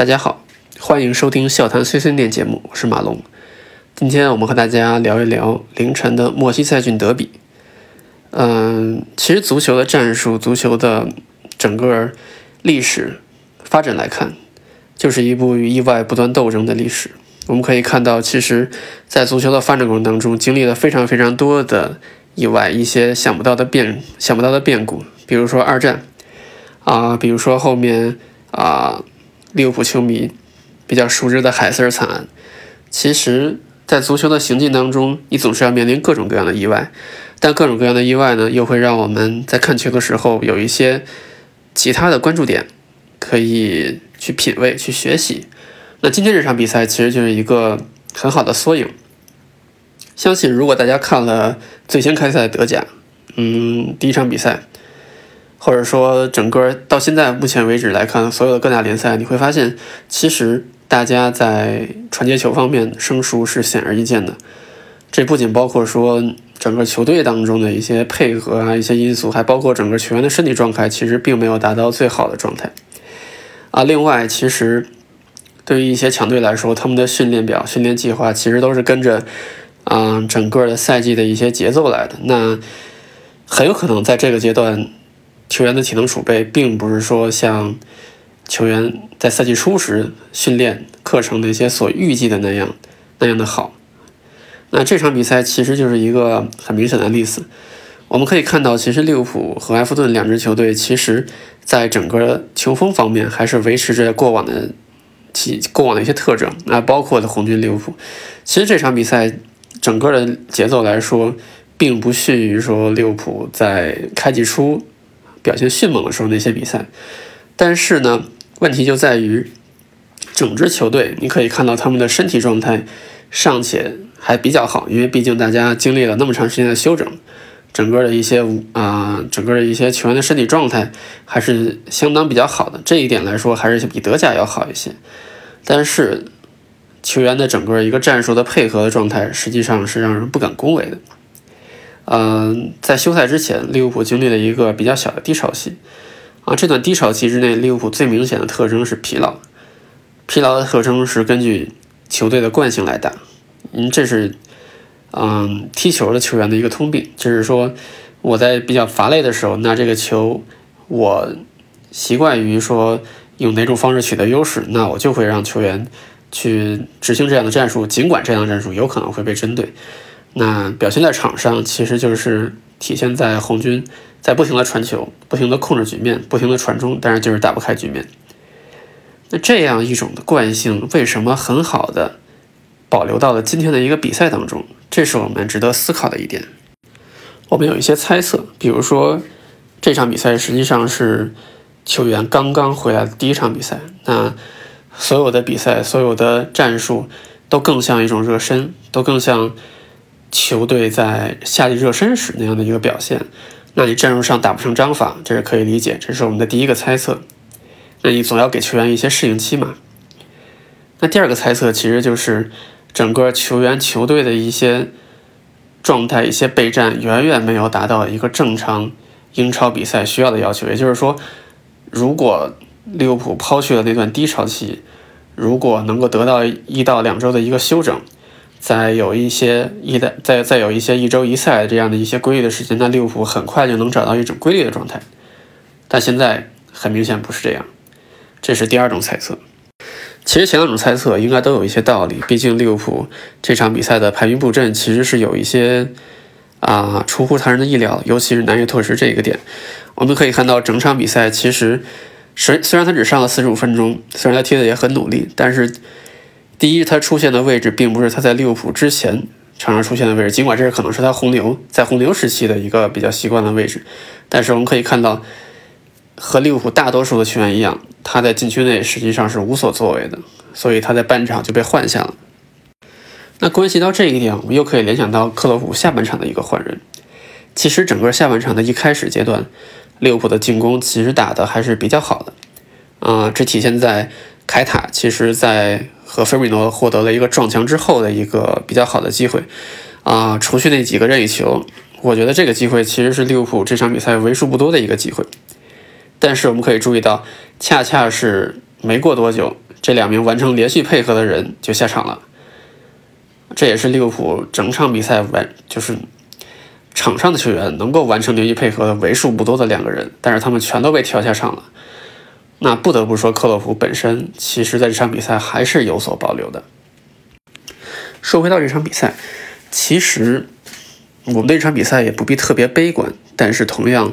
大家好，欢迎收听笑谈碎碎念节目，我是马龙。今天我们和大家聊一聊凌晨的莫西塞郡德比。嗯，其实足球的战术，足球的整个历史发展来看，就是一部与意外不断斗争的历史。我们可以看到，其实，在足球的发展过程当中，经历了非常非常多的意外，一些想不到的变、想不到的变故，比如说二战啊，比如说后面啊。利物浦球迷比较熟知的海瑟尔惨案，其实，在足球的行进当中，你总是要面临各种各样的意外，但各种各样的意外呢，又会让我们在看球的时候有一些其他的关注点可以去品味、去学习。那今天这场比赛其实就是一个很好的缩影。相信如果大家看了最先开赛的德甲，嗯，第一场比赛。或者说，整个到现在目前为止来看，所有的各大联赛，你会发现，其实大家在传接球方面生疏是显而易见的。这不仅包括说整个球队当中的一些配合啊，一些因素，还包括整个球员的身体状态，其实并没有达到最好的状态。啊，另外，其实对于一些强队来说，他们的训练表、训练计划其实都是跟着啊整个的赛季的一些节奏来的。那很有可能在这个阶段。球员的体能储备并不是说像球员在赛季初时训练课程那些所预计的那样那样的好。那这场比赛其实就是一个很明显的例子。我们可以看到，其实利物浦和埃弗顿两支球队，其实在整个球风方面还是维持着过往的体过往的一些特征。那包括的红军利物浦，其实这场比赛整个的节奏来说，并不逊于说利物浦在开季初。表现迅猛的时候那些比赛，但是呢，问题就在于整支球队，你可以看到他们的身体状态尚且还比较好，因为毕竟大家经历了那么长时间的休整，整个的一些啊，整个的一些球员的身体状态还是相当比较好的，这一点来说还是比德甲要好一些。但是球员的整个一个战术的配合的状态，实际上是让人不敢恭维的。嗯，在休赛之前，利物浦经历了一个比较小的低潮期。啊，这段低潮期之内，利物浦最明显的特征是疲劳。疲劳的特征是根据球队的惯性来打。嗯，这是嗯踢球的球员的一个通病，就是说我在比较乏累的时候，那这个球我习惯于说用哪种方式取得优势，那我就会让球员去执行这样的战术，尽管这样的战术有可能会被针对。那表现在场上，其实就是体现在红军在不停的传球、不停的控制局面、不停的传中，但是就是打不开局面。那这样一种的惯性，为什么很好的保留到了今天的一个比赛当中？这是我们值得思考的一点。我们有一些猜测，比如说这场比赛实际上是球员刚刚回来的第一场比赛，那所有的比赛、所有的战术都更像一种热身，都更像。球队在夏季热身时那样的一个表现，那你战术上打不成章法，这是可以理解，这是我们的第一个猜测。那你总要给球员一些适应期嘛。那第二个猜测其实就是整个球员球队的一些状态、一些备战远远没有达到一个正常英超比赛需要的要求。也就是说，如果利物浦抛去了那段低潮期，如果能够得到一到两周的一个休整。在有一些一的，在再有一些一周一赛这样的一些规律的时间，那利物浦很快就能找到一种规律的状态。但现在很明显不是这样，这是第二种猜测。其实前两种猜测应该都有一些道理，毕竟利物浦这场比赛的排兵布阵其实是有一些啊出乎他人的意料，尤其是南越拓实这一个点。我们可以看到整场比赛其实虽虽然他只上了四十五分钟，虽然他踢的也很努力，但是。第一，他出现的位置并不是他在利物浦之前常常出现的位置，尽管这是可能是他红牛在红牛时期的一个比较习惯的位置，但是我们可以看到，和利物浦大多数的球员一样，他在禁区内实际上是无所作为的，所以他在半场就被换下了。那关系到这一点，我们又可以联想到克洛普下半场的一个换人。其实整个下半场的一开始阶段，利物浦的进攻其实打的还是比较好的，啊，这体现在凯塔其实在。和菲米诺获得了一个撞墙之后的一个比较好的机会，啊，除去那几个任意球，我觉得这个机会其实是利物浦这场比赛为数不多的一个机会。但是我们可以注意到，恰恰是没过多久，这两名完成连续配合的人就下场了。这也是利物浦整场比赛完就是场上的球员能够完成连续配合的为数不多的两个人，但是他们全都被调下场了。那不得不说，克洛普本身其实在这场比赛还是有所保留的。说回到这场比赛，其实我们对这场比赛也不必特别悲观，但是同样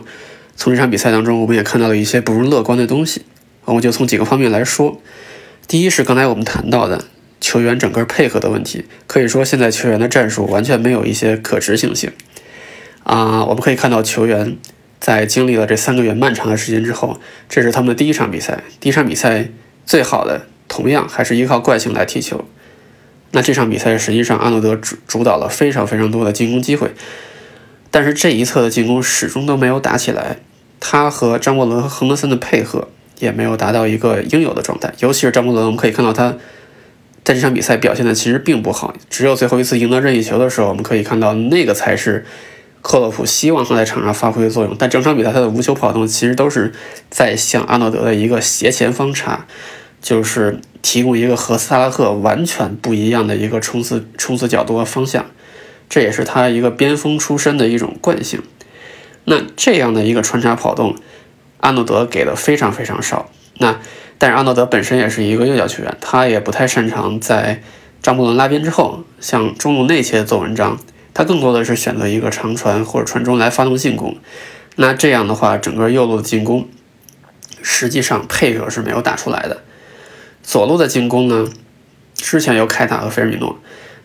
从这场比赛当中，我们也看到了一些不容乐观的东西。我们就从几个方面来说。第一是刚才我们谈到的球员整个配合的问题，可以说现在球员的战术完全没有一些可执行性。啊，我们可以看到球员在经历了这三个月漫长的时间之后，这是他们的第一场比赛。第一场比赛最好的同样还是依靠惯性来踢球。那这场比赛实际上阿诺德主主导了非常非常多的进攻机会，但是这一侧的进攻始终都没有打起来。他和张伯伦和亨德森的配合。也没有达到一个应有的状态，尤其是张伯伦，我们可以看到他在这场比赛表现的其实并不好。只有最后一次赢得任意球的时候，我们可以看到那个才是克洛普希望他在场上发挥作用。但整场比赛他的无球跑动其实都是在向阿诺德的一个斜前方插，就是提供一个和萨拉赫完全不一样的一个冲刺冲刺角度和方向。这也是他一个边锋出身的一种惯性。那这样的一个穿插跑动。阿诺德给的非常非常少，那但是阿诺德本身也是一个右脚球员，他也不太擅长在张伯伦拉边之后向中路内切做文章，他更多的是选择一个长传或者传中来发动进攻。那这样的话，整个右路的进攻实际上配合是没有打出来的。左路的进攻呢，之前有凯塔和菲尔米诺，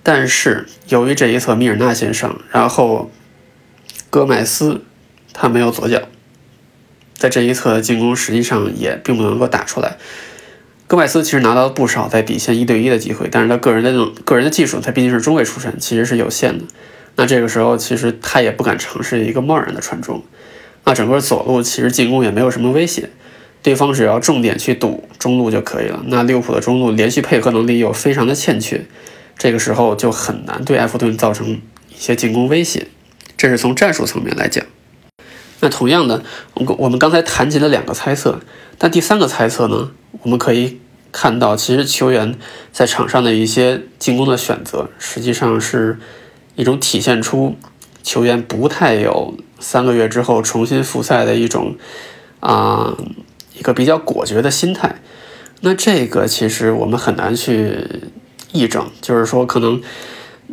但是由于这一侧米尔纳先生，然后戈麦斯他没有左脚。在这一侧的进攻实际上也并不能够打出来。戈麦斯其实拿到了不少在底线一对一的机会，但是他个人的个人的技术，他毕竟是中卫出身，其实是有限的。那这个时候其实他也不敢尝试一个贸然的传中。那整个左路其实进攻也没有什么威胁，对方只要重点去堵中路就可以了。那利物浦的中路连续配合能力又非常的欠缺，这个时候就很难对埃弗顿造成一些进攻威胁。这是从战术层面来讲。那同样的，我我们刚才谈及了两个猜测，但第三个猜测呢？我们可以看到，其实球员在场上的一些进攻的选择，实际上是一种体现出球员不太有三个月之后重新复赛的一种啊一个比较果决的心态。那这个其实我们很难去议证，就是说可能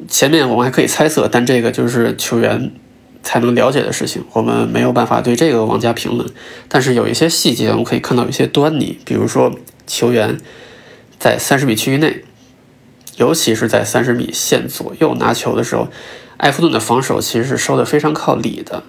前面我们还可以猜测，但这个就是球员。才能了解的事情，我们没有办法对这个妄加评论。但是有一些细节，我们可以看到一些端倪，比如说球员在三十米区域内，尤其是在三十米线左右拿球的时候，埃弗顿的防守其实是收的非常靠里的，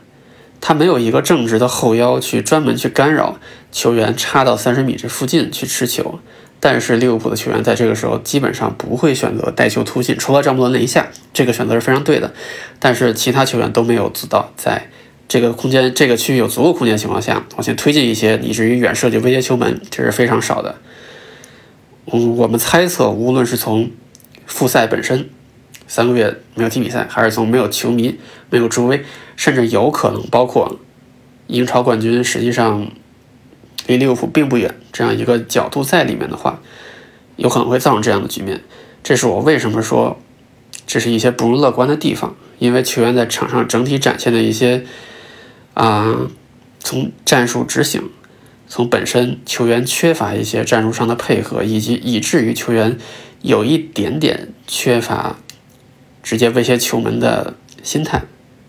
他没有一个正直的后腰去专门去干扰球员插到三十米这附近去吃球。但是利物浦的球员在这个时候基本上不会选择带球突进，除了詹姆伦那一下，这个选择是非常对的。但是其他球员都没有做到在这个空间、这个区域有足够空间的情况下往前推进一些，以至于远射就威胁球门，这是非常少的。嗯，我们猜测，无论是从复赛本身三个月没有踢比赛，还是从没有球迷、没有助威，甚至有可能包括英超冠军，实际上。离利物浦并不远，这样一个角度在里面的话，有可能会造成这样的局面。这是我为什么说这是一些不容乐观的地方，因为球员在场上整体展现的一些啊，从战术执行，从本身球员缺乏一些战术上的配合，以及以至于球员有一点点缺乏直接威胁球门的心态，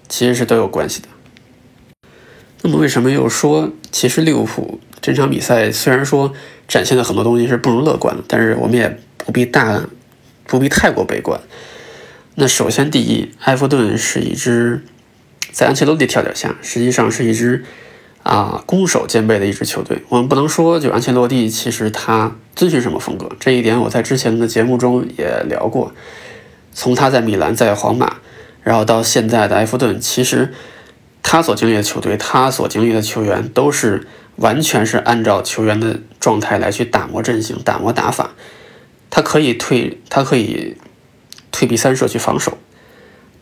其实是都有关系的。那么为什么又说其实利物浦？这场比赛虽然说展现的很多东西是不容乐观的，但是我们也不必大，不必太过悲观。那首先，第一，埃弗顿是一支在安切洛蒂调教下，实际上是一支啊攻守兼备的一支球队。我们不能说就安切洛蒂其实他遵循什么风格，这一点我在之前的节目中也聊过。从他在米兰，在皇马，然后到现在的埃弗顿，其实他所经历的球队，他所经历的球员都是。完全是按照球员的状态来去打磨阵型、打磨打法。他可以退，他可以退避三舍去防守，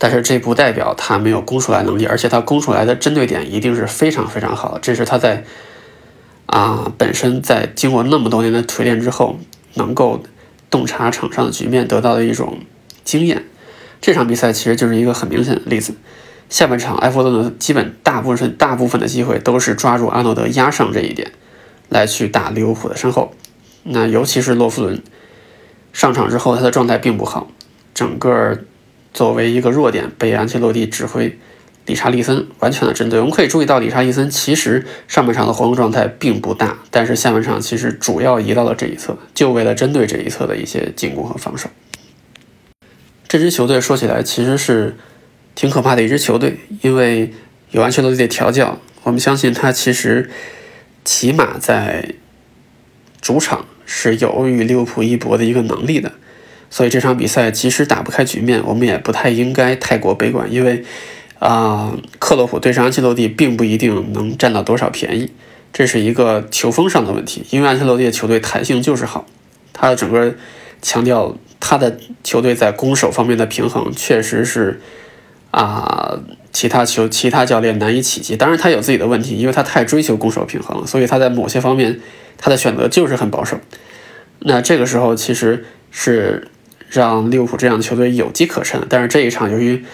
但是这不代表他没有攻出来能力，而且他攻出来的针对点一定是非常非常好。这是他在啊本身在经过那么多年的锤炼之后，能够洞察场上的局面得到的一种经验。这场比赛其实就是一个很明显的例子。下半场，埃弗顿的基本大部分大部分的机会都是抓住阿诺德压上这一点，来去打利物浦的身后。那尤其是洛夫伦上场之后，他的状态并不好，整个作为一个弱点被安切洛蒂指挥，理查利森完全的针对。我们可以注意到，理查利森其实上半场的活动状态并不大，但是下半场其实主要移到了这一侧，就为了针对这一侧的一些进攻和防守。这支球队说起来其实是挺可怕的一支球队，因为有安切洛蒂的调教，我们相信他其实起码在主场是有与利物浦一搏的一个能力的。所以这场比赛即使打不开局面，我们也不太应该太过悲观，因为啊，克洛普对上安切洛蒂并不一定能占到多少便宜，这是一个球风上的问题。因为安切洛蒂的球队弹性就是好，他的整个强调。他的球队在攻守方面的平衡确实是啊，其他球其他教练难以企及。当然，他有自己的问题，因为他太追求攻守平衡了，所以他在某些方面他的选择就是很保守。那这个时候其实是让利物浦这样的球队有机可乘。但是这一场由于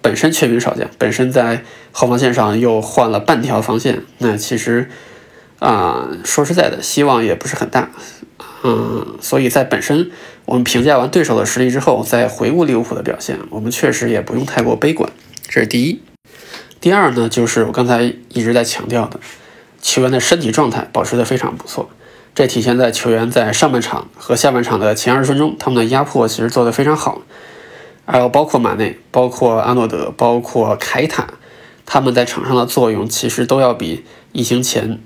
本身缺兵少将，本身在后防线上又换了半条防线，那其实啊，说实在的，希望也不是很大。嗯，所以在本身我们评价完对手的实力之后，再回顾利物浦的表现，我们确实也不用太过悲观。这是第一。第二呢，就是我刚才一直在强调的，球员的身体状态保持得非常不错。这体现在球员在上半场和下半场的前二十分钟，他们的压迫其实做得非常好。还有包括马内、包括阿诺德、包括凯塔，他们在场上的作用其实都要比疫情前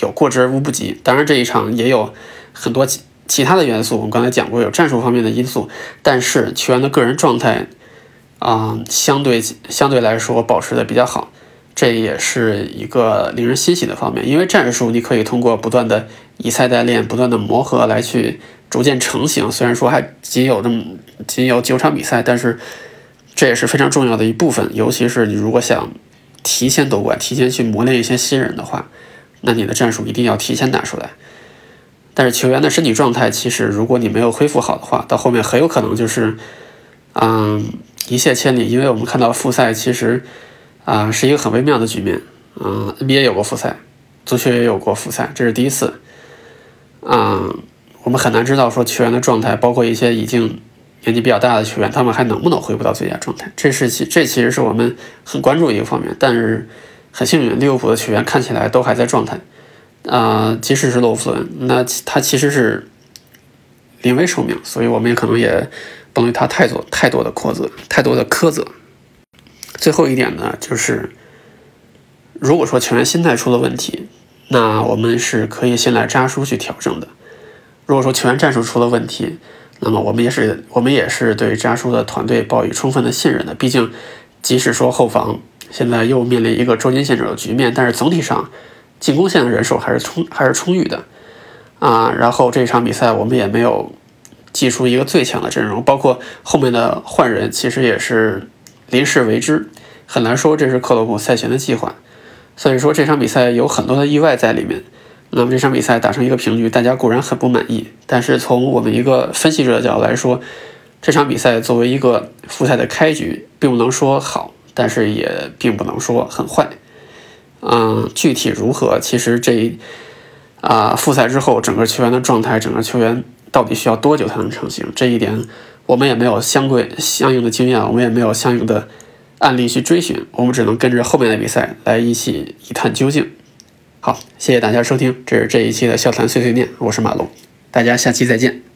有过之而无不及。当然这一场也有。很多其其他的元素，我们刚才讲过有战术方面的因素，但是球员的个人状态啊，相对相对来说保持的比较好，这也是一个令人欣喜的方面。因为战术你可以通过不断的以赛代练、不断的磨合来去逐渐成型。虽然说还仅有这么仅有九场比赛，但是这也是非常重要的一部分。尤其是你如果想提前夺冠、提前去磨练一些新人的话，那你的战术一定要提前打出来。但是球员的身体状态，其实如果你没有恢复好的话，到后面很有可能就是，嗯，一泻千里。因为我们看到复赛其实啊是一个很微妙的局面，嗯，NBA 有过复赛，足球也有过复赛，这是第一次，嗯，我们很难知道说球员的状态，包括一些已经年纪比较大的球员，他们还能不能恢复到最佳状态，这是其这其实是我们很关注一个方面。但是很幸运，利物浦的球员看起来都还在状态。啊，即使是洛夫伦，那他其实是临危受命，所以我们也可能也不能对他太多太多的苛责，太多的苛责。最后一点呢，就是如果说球员心态出了问题，那我们是可以先来扎叔去调整的。如果说球员战术出了问题，那么我们也是我们也是对扎叔的团队抱以充分的信任的。毕竟，即使说后防现在又面临一个捉襟见肘的局面，但是总体上。进攻线的人手还是充还是充裕的，啊，然后这场比赛我们也没有祭出一个最强的阵容，包括后面的换人其实也是临时为之，很难说这是克洛普赛前的计划，所以说这场比赛有很多的意外在里面。那么这场比赛打成一个平局，大家固然很不满意，但是从我们一个分析者的角度来说，这场比赛作为一个复赛的开局，并不能说好，但是也并不能说很坏。嗯，具体如何？其实这啊复赛之后，整个球员的状态，整个球员到底需要多久才能成型？这一点我们也没有相对相应的经验，我们也没有相应的案例去追寻，我们只能跟着后面的比赛来一起一探究竟。好，谢谢大家收听，这是这一期的笑谈碎碎念，我是马龙，大家下期再见。